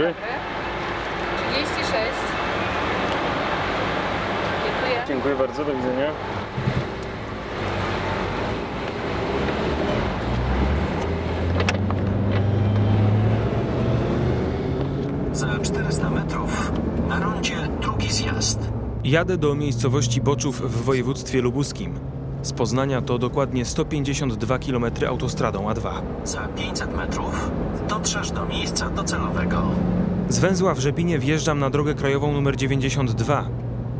dobry. 36. Dziękuję. Dziękuję bardzo, do widzenia. Za 400 metrów na rondzie drugi zjazd. Jadę do miejscowości Boczów w województwie lubuskim. Z Poznania to dokładnie 152 km autostradą A2. Za 500 metrów dotrzesz do miejsca docelowego. Z węzła w Rzepinie wjeżdżam na drogę krajową nr 92,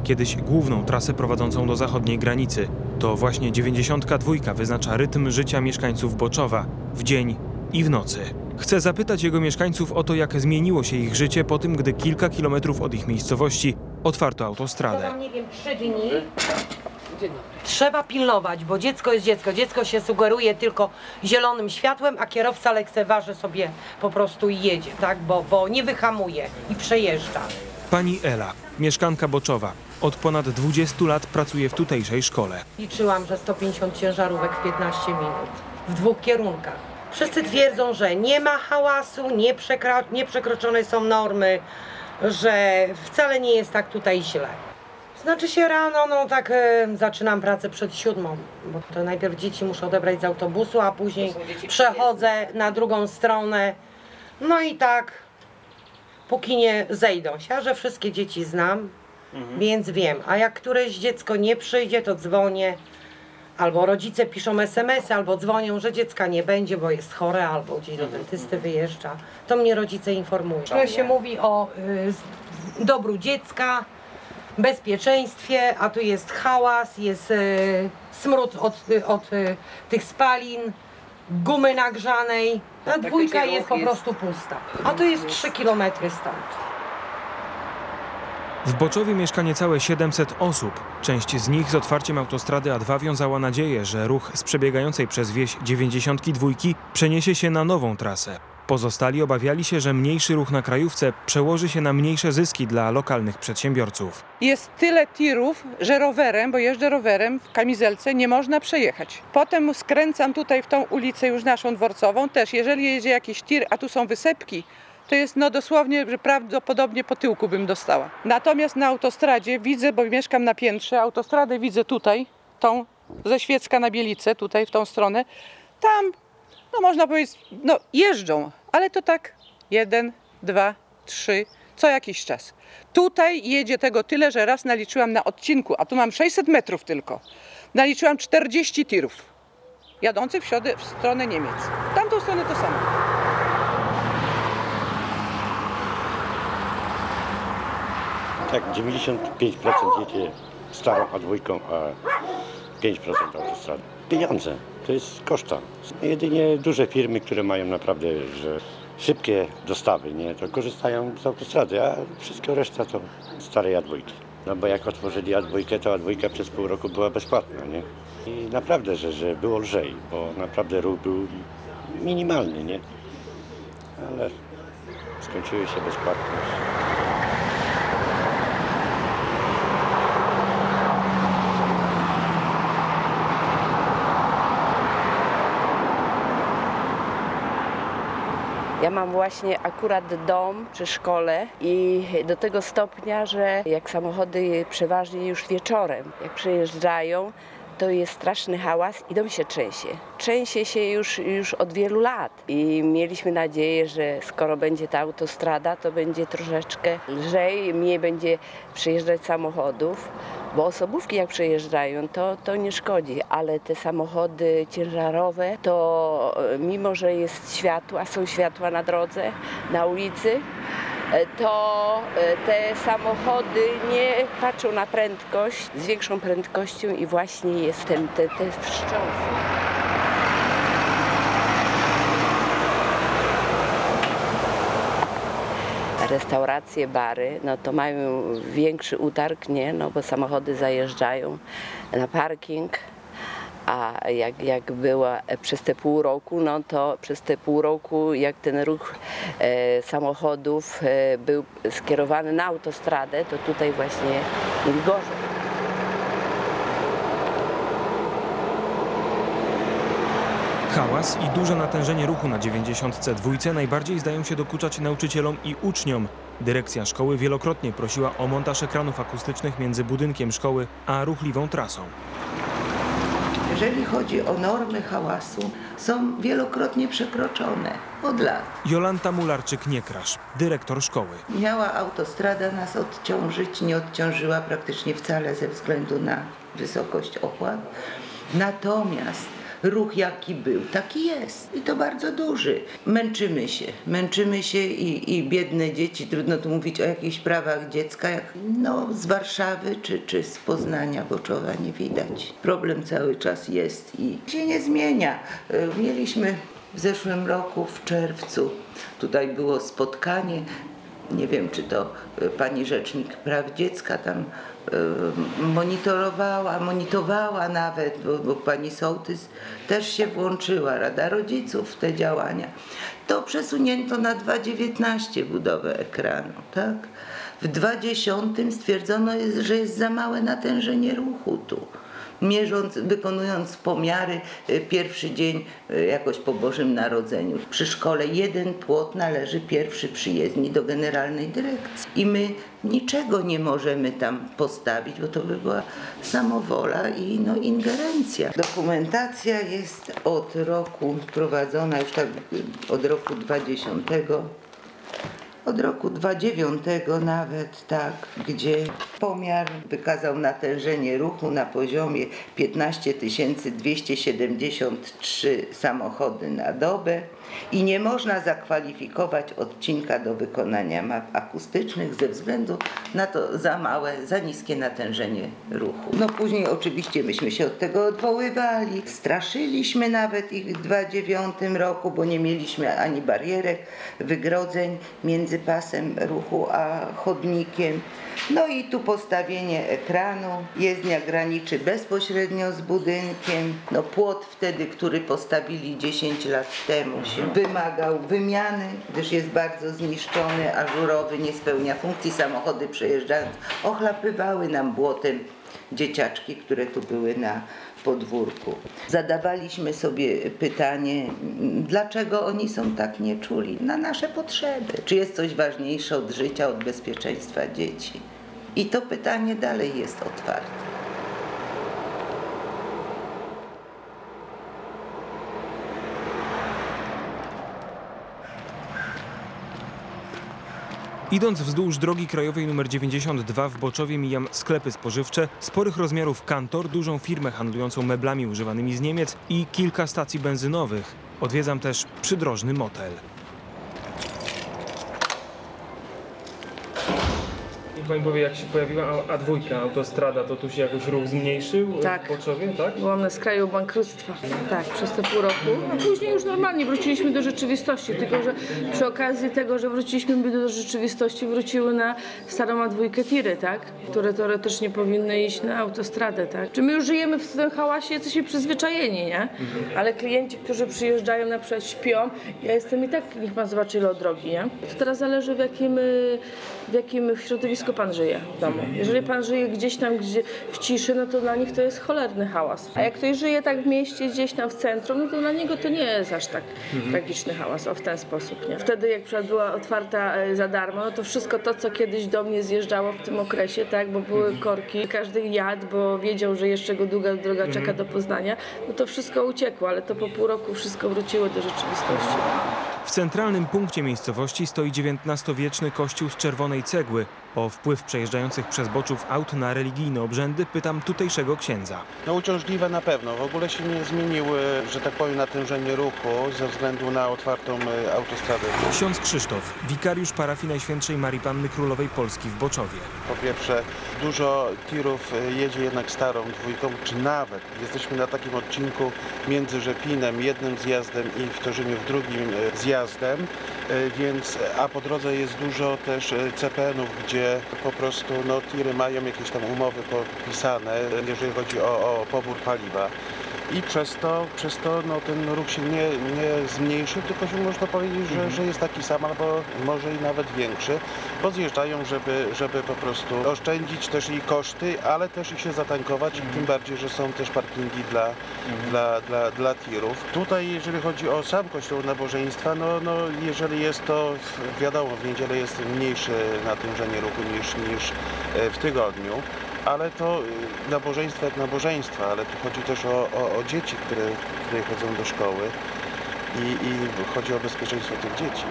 kiedyś główną trasę prowadzącą do zachodniej granicy. To właśnie 92 wyznacza rytm życia mieszkańców Boczowa w dzień i w nocy. Chcę zapytać jego mieszkańców o to, jak zmieniło się ich życie po tym, gdy kilka kilometrów od ich miejscowości otwarto autostradę. Tam, nie wiem, trzy dni. Trzeba pilnować, bo dziecko jest dziecko. Dziecko się sugeruje tylko zielonym światłem, a kierowca lekceważy sobie po prostu i jedzie, tak? Bo, bo nie wyhamuje i przejeżdża. Pani Ela, mieszkanka Boczowa, od ponad 20 lat pracuje w tutejszej szkole. Liczyłam, że 150 ciężarówek w 15 minut. W dwóch kierunkach. Wszyscy twierdzą, że nie ma hałasu, nie, przekra- nie przekroczone są normy, że wcale nie jest tak tutaj źle. Znaczy się rano, no tak e, zaczynam pracę przed siódmą, bo to najpierw dzieci muszę odebrać z autobusu, a później przechodzę na drugą stronę. No i tak, póki nie zejdą się, a że wszystkie dzieci znam, więc wiem. A jak któreś dziecko nie przyjdzie, to dzwonię. Albo rodzice piszą SMS-y, albo dzwonią, że dziecka nie będzie, bo jest chore, albo gdzieś do dentysty wyjeżdża. To mnie rodzice informują. To się mówi o y, z- dobru dziecka, bezpieczeństwie, a tu jest hałas, jest y, smród od, od y, tych spalin, gumy nagrzanej. A dwójka jest po prostu pusta. A to jest 3 km stąd. W Boczowie mieszka niecałe 700 osób. Część z nich z otwarciem autostrady A2 wiązała nadzieję, że ruch z przebiegającej przez wieś 92 przeniesie się na nową trasę. Pozostali obawiali się, że mniejszy ruch na krajówce przełoży się na mniejsze zyski dla lokalnych przedsiębiorców. Jest tyle tirów, że rowerem, bo jeżdżę rowerem w kamizelce, nie można przejechać. Potem skręcam tutaj w tą ulicę już naszą dworcową też. Jeżeli jedzie jakiś tir, a tu są wysepki, to jest no dosłownie, że prawdopodobnie po tyłku bym dostała. Natomiast na autostradzie widzę, bo mieszkam na piętrze, autostradę widzę tutaj, tą ze Świecka na Bielicę, tutaj w tą stronę. Tam, można powiedzieć, no jeżdżą, ale to tak jeden, dwa, trzy, co jakiś czas. Tutaj jedzie tego tyle, że raz naliczyłam na odcinku, a tu mam 600 metrów tylko. Naliczyłam 40 tirów jadących w, środę, w stronę Niemiec. W tamtą stronę to samo. Tak, 95% jedzie starą A2, a 5% autostrady. Pieniądze, to jest koszta. Jedynie duże firmy, które mają naprawdę że szybkie dostawy, nie, to korzystają z autostrady, a wszystko reszta to stare A2. No bo jak otworzyli A2, to A2 przez pół roku była bezpłatna, nie? I naprawdę, że, że było lżej, bo naprawdę ruch był minimalny, nie? Ale skończyły się bezpłatnie. Ja mam właśnie akurat dom przy szkole i do tego stopnia, że jak samochody przeważnie już wieczorem, jak przyjeżdżają, to jest straszny hałas i dom się trzęsie. Trzęsie się już, już od wielu lat i mieliśmy nadzieję, że skoro będzie ta autostrada, to będzie troszeczkę lżej, mniej będzie przyjeżdżać samochodów, bo osobówki jak przejeżdżają, to, to nie szkodzi, ale te samochody ciężarowe, to e, mimo, że jest światło, a są światła na drodze, na ulicy, e, to e, te samochody nie patrzą na prędkość, z większą prędkością i właśnie jest ten, te, te wstrząsy. Restauracje, bary, no to mają większy utarg, nie? No bo samochody zajeżdżają na parking, a jak, jak była przez te pół roku, no to przez te pół roku, jak ten ruch e, samochodów e, był skierowany na autostradę, to tutaj właśnie gorzej. Hałas i duże natężenie ruchu na 92 najbardziej zdają się dokuczać nauczycielom i uczniom. Dyrekcja szkoły wielokrotnie prosiła o montaż ekranów akustycznych między budynkiem szkoły a ruchliwą trasą. Jeżeli chodzi o normy hałasu, są wielokrotnie przekroczone od lat. Jolanta Mularczyk-Niekrasz, dyrektor szkoły. Miała autostrada nas odciążyć, nie odciążyła praktycznie wcale ze względu na wysokość opłat. Natomiast ruch jaki był, taki jest i to bardzo duży. Męczymy się, męczymy się i, i biedne dzieci, trudno tu mówić o jakichś prawach dziecka, jak no, z Warszawy czy, czy z Poznania Boczowa nie widać. Problem cały czas jest i się nie zmienia. Y, Mieliśmy w zeszłym roku w czerwcu, tutaj było spotkanie, nie wiem, czy to y, pani rzecznik praw dziecka tam y, monitorowała, monitorowała nawet, bo, bo pani sołtys też się włączyła, Rada Rodziców w te działania. To przesunięto na 2,19 budowę ekranu, tak? W 2,10 stwierdzono, jest, że jest za małe natężenie ruchu tu mierząc, wykonując pomiary y, pierwszy dzień y, jakoś po Bożym Narodzeniu. Przy szkole jeden płot należy pierwszy przyjezdni do generalnej dyrekcji. I my niczego nie możemy tam postawić, bo to by była samowola i no, ingerencja. Dokumentacja jest od roku prowadzona, już tak y, od roku 20 od roku 2009 nawet, tak, gdzie pomiar wykazał natężenie ruchu na poziomie 15 273 samochody na dobę i nie można zakwalifikować odcinka do wykonania map akustycznych ze względu na to za małe, za niskie natężenie ruchu. No później oczywiście myśmy się od tego odwoływali, straszyliśmy nawet ich w 2009 roku, bo nie mieliśmy ani barierek, wygrodzeń między pasem ruchu a chodnikiem. No i tu postawienie ekranu, jezdnia graniczy bezpośrednio z budynkiem. No płot wtedy, który postawili 10 lat temu wymagał wymiany, gdyż jest bardzo zniszczony, ażurowy, nie spełnia funkcji. Samochody przejeżdżając ochlapywały nam błotem dzieciaczki, które tu były na podwórku. Zadawaliśmy sobie pytanie, dlaczego oni są tak nieczuli na nasze potrzeby. Czy jest coś ważniejsze od życia, od bezpieczeństwa dzieci? I to pytanie dalej jest otwarte. Idąc wzdłuż drogi krajowej nr 92 w Boczowie mijam sklepy spożywcze, sporych rozmiarów kantor, dużą firmę handlującą meblami używanymi z Niemiec i kilka stacji benzynowych. Odwiedzam też przydrożny motel. Pani powie, jak się pojawiła A2, autostrada, to tu się jakoś ruch zmniejszył Tak. w Boczowie, tak? Byłam na skraju bankructwa. Tak, przez te pół roku. A później już normalnie wróciliśmy do rzeczywistości, tylko że przy okazji tego, że wróciliśmy do rzeczywistości, wróciły na starą A2 tiry, tak? Które teoretycznie powinny iść na autostradę, tak? Czy my już żyjemy w tym hałasie, jesteśmy przyzwyczajeni, nie? Ale klienci, którzy przyjeżdżają na przykład śpią, ja jestem i tak, niech pan zobaczy ile drogi, nie? To teraz zależy w jakim, y, w jakim środowisku pan żyje w domu. Jeżeli pan żyje gdzieś tam gdzie w ciszy, no to dla nich to jest cholerny hałas. A jak ktoś żyje tak w mieście, gdzieś tam w centrum, no to dla niego to nie jest aż tak tragiczny hałas, o w ten sposób, nie? Wtedy jak przykład była otwarta e, za darmo, no to wszystko to, co kiedyś do mnie zjeżdżało w tym okresie, tak, bo były korki, każdy jadł, bo wiedział, że jeszcze go długa droga czeka do Poznania, no to wszystko uciekło, ale to po pół roku wszystko wróciło do rzeczywistości. W centralnym punkcie miejscowości stoi XIX-wieczny kościół z czerwonej cegły. O wpływ przejeżdżających przez Boczów aut na religijne obrzędy pytam tutejszego księdza. No uciążliwe na pewno. W ogóle się nie zmieniły, że tak powiem, natężenie ruchu ze względu na otwartą e, autostradę. Ksiądz Krzysztof, wikariusz parafii Najświętszej Marii Panny Królowej Polski w Boczowie. Po pierwsze, dużo tirów e, jedzie jednak starą dwójką, czy nawet jesteśmy na takim odcinku między Rzepinem, jednym zjazdem i w Torzyniu w drugim e, zjazdem, więc, a po drodze jest dużo też e, CPN-ów, gdzie po prostu no, tiry mają jakieś tam umowy podpisane, jeżeli chodzi o, o pobór paliwa. I przez to, przez to no, ten ruch się nie, nie zmniejszył, tylko się można powiedzieć, że, że jest taki sam albo może i nawet większy, bo zjeżdżają, żeby, żeby po prostu oszczędzić też i koszty, ale też i się zatankować, i tym bardziej, że są też parkingi dla, dla, dla, dla tirów. Tutaj jeżeli chodzi o sam kościół nabożeństwa, no, no jeżeli jest to, wiadomo, w niedzielę jest mniejsze natężenie ruchu niż, niż e, w tygodniu, ale to y, nabożeństwo jak nabożeństwo, ale tu chodzi też o, o, o dzieci, które, które chodzą do szkoły i, i chodzi o bezpieczeństwo tych dzieci.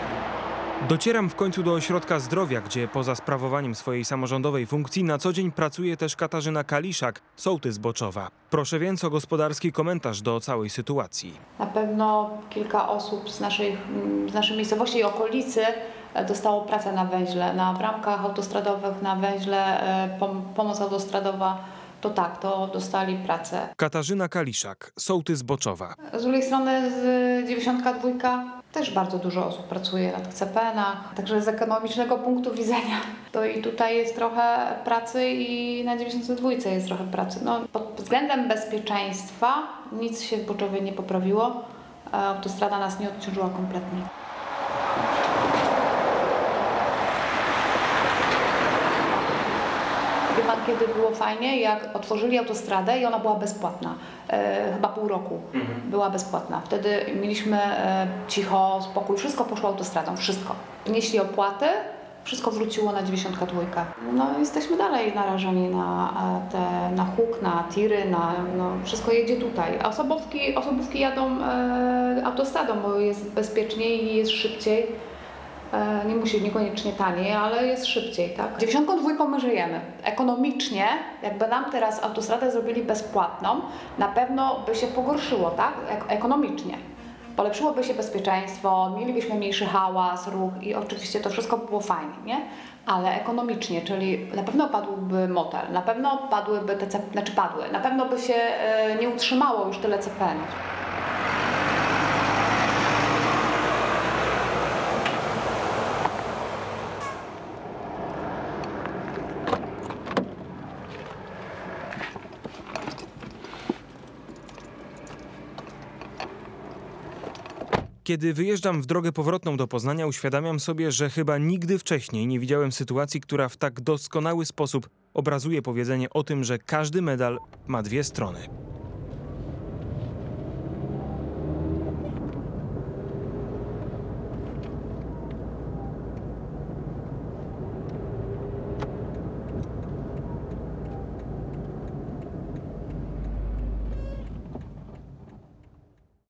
Docieram w końcu do ośrodka zdrowia, gdzie poza sprawowaniem swojej samorządowej funkcji na co dzień pracuje też Katarzyna Kaliszak, sołtys Boczowa. Proszę więc o gospodarski komentarz do całej sytuacji. Na pewno kilka osób z naszej, z naszej miejscowości i okolicy dostało pracę na węźle, na bramkach autostradowych, na węźle, e, pom- pomoc autostradowa. To tak, to dostali pracę. Katarzyna Kaliszak, sołtys Boczowa. Z drugiej strony z 92 też bardzo dużo osób pracuje na tych CPN-ach, także z ekonomicznego punktu widzenia to i tutaj jest trochę pracy i na 92 jest trochę pracy. No, pod względem bezpieczeństwa nic się w Boczowie nie poprawiło. E, Autostrada nas nie odciążyła kompletnie. Wie pan, kiedy było fajnie, jak otworzyli autostradę i ona była bezpłatna. E, chyba pół roku była bezpłatna. Wtedy mieliśmy e, cicho, spokój, wszystko poszło autostradą, wszystko. Nieśli opłaty, wszystko wróciło na 92. No jesteśmy dalej narażeni na e, te, na huk, na tiry, na, no, wszystko jedzie tutaj. A Osobówki, osobówki jadą e, autostradą, bo jest bezpieczniej i jest szybciej. E, Nie musi niekoniecznie taniej, ale jest szybciej, tak? 92 my żyjemy. Ekonomicznie, jakby nam teraz autostradę zrobili bezpłatną, na pewno by się pogorszyło, tak? Ek- Ekonomicznie. Polepszyłoby się bezpieczeństwo, mielibyśmy mniejszy hałas, ruch i oczywiście to wszystko było fajnie, nie? Ale ekonomicznie, czyli na pewno padłby motel, na pewno padłyby te, znaczy padły, na pewno by się e, nie utrzymało już tyle CPN-ów. Kiedy wyjeżdżam w drogę powrotną do Poznania, uświadamiam sobie, że chyba nigdy wcześniej nie widziałem sytuacji, która w tak doskonały sposób obrazuje powiedzenie o tym, że każdy medal ma dwie strony.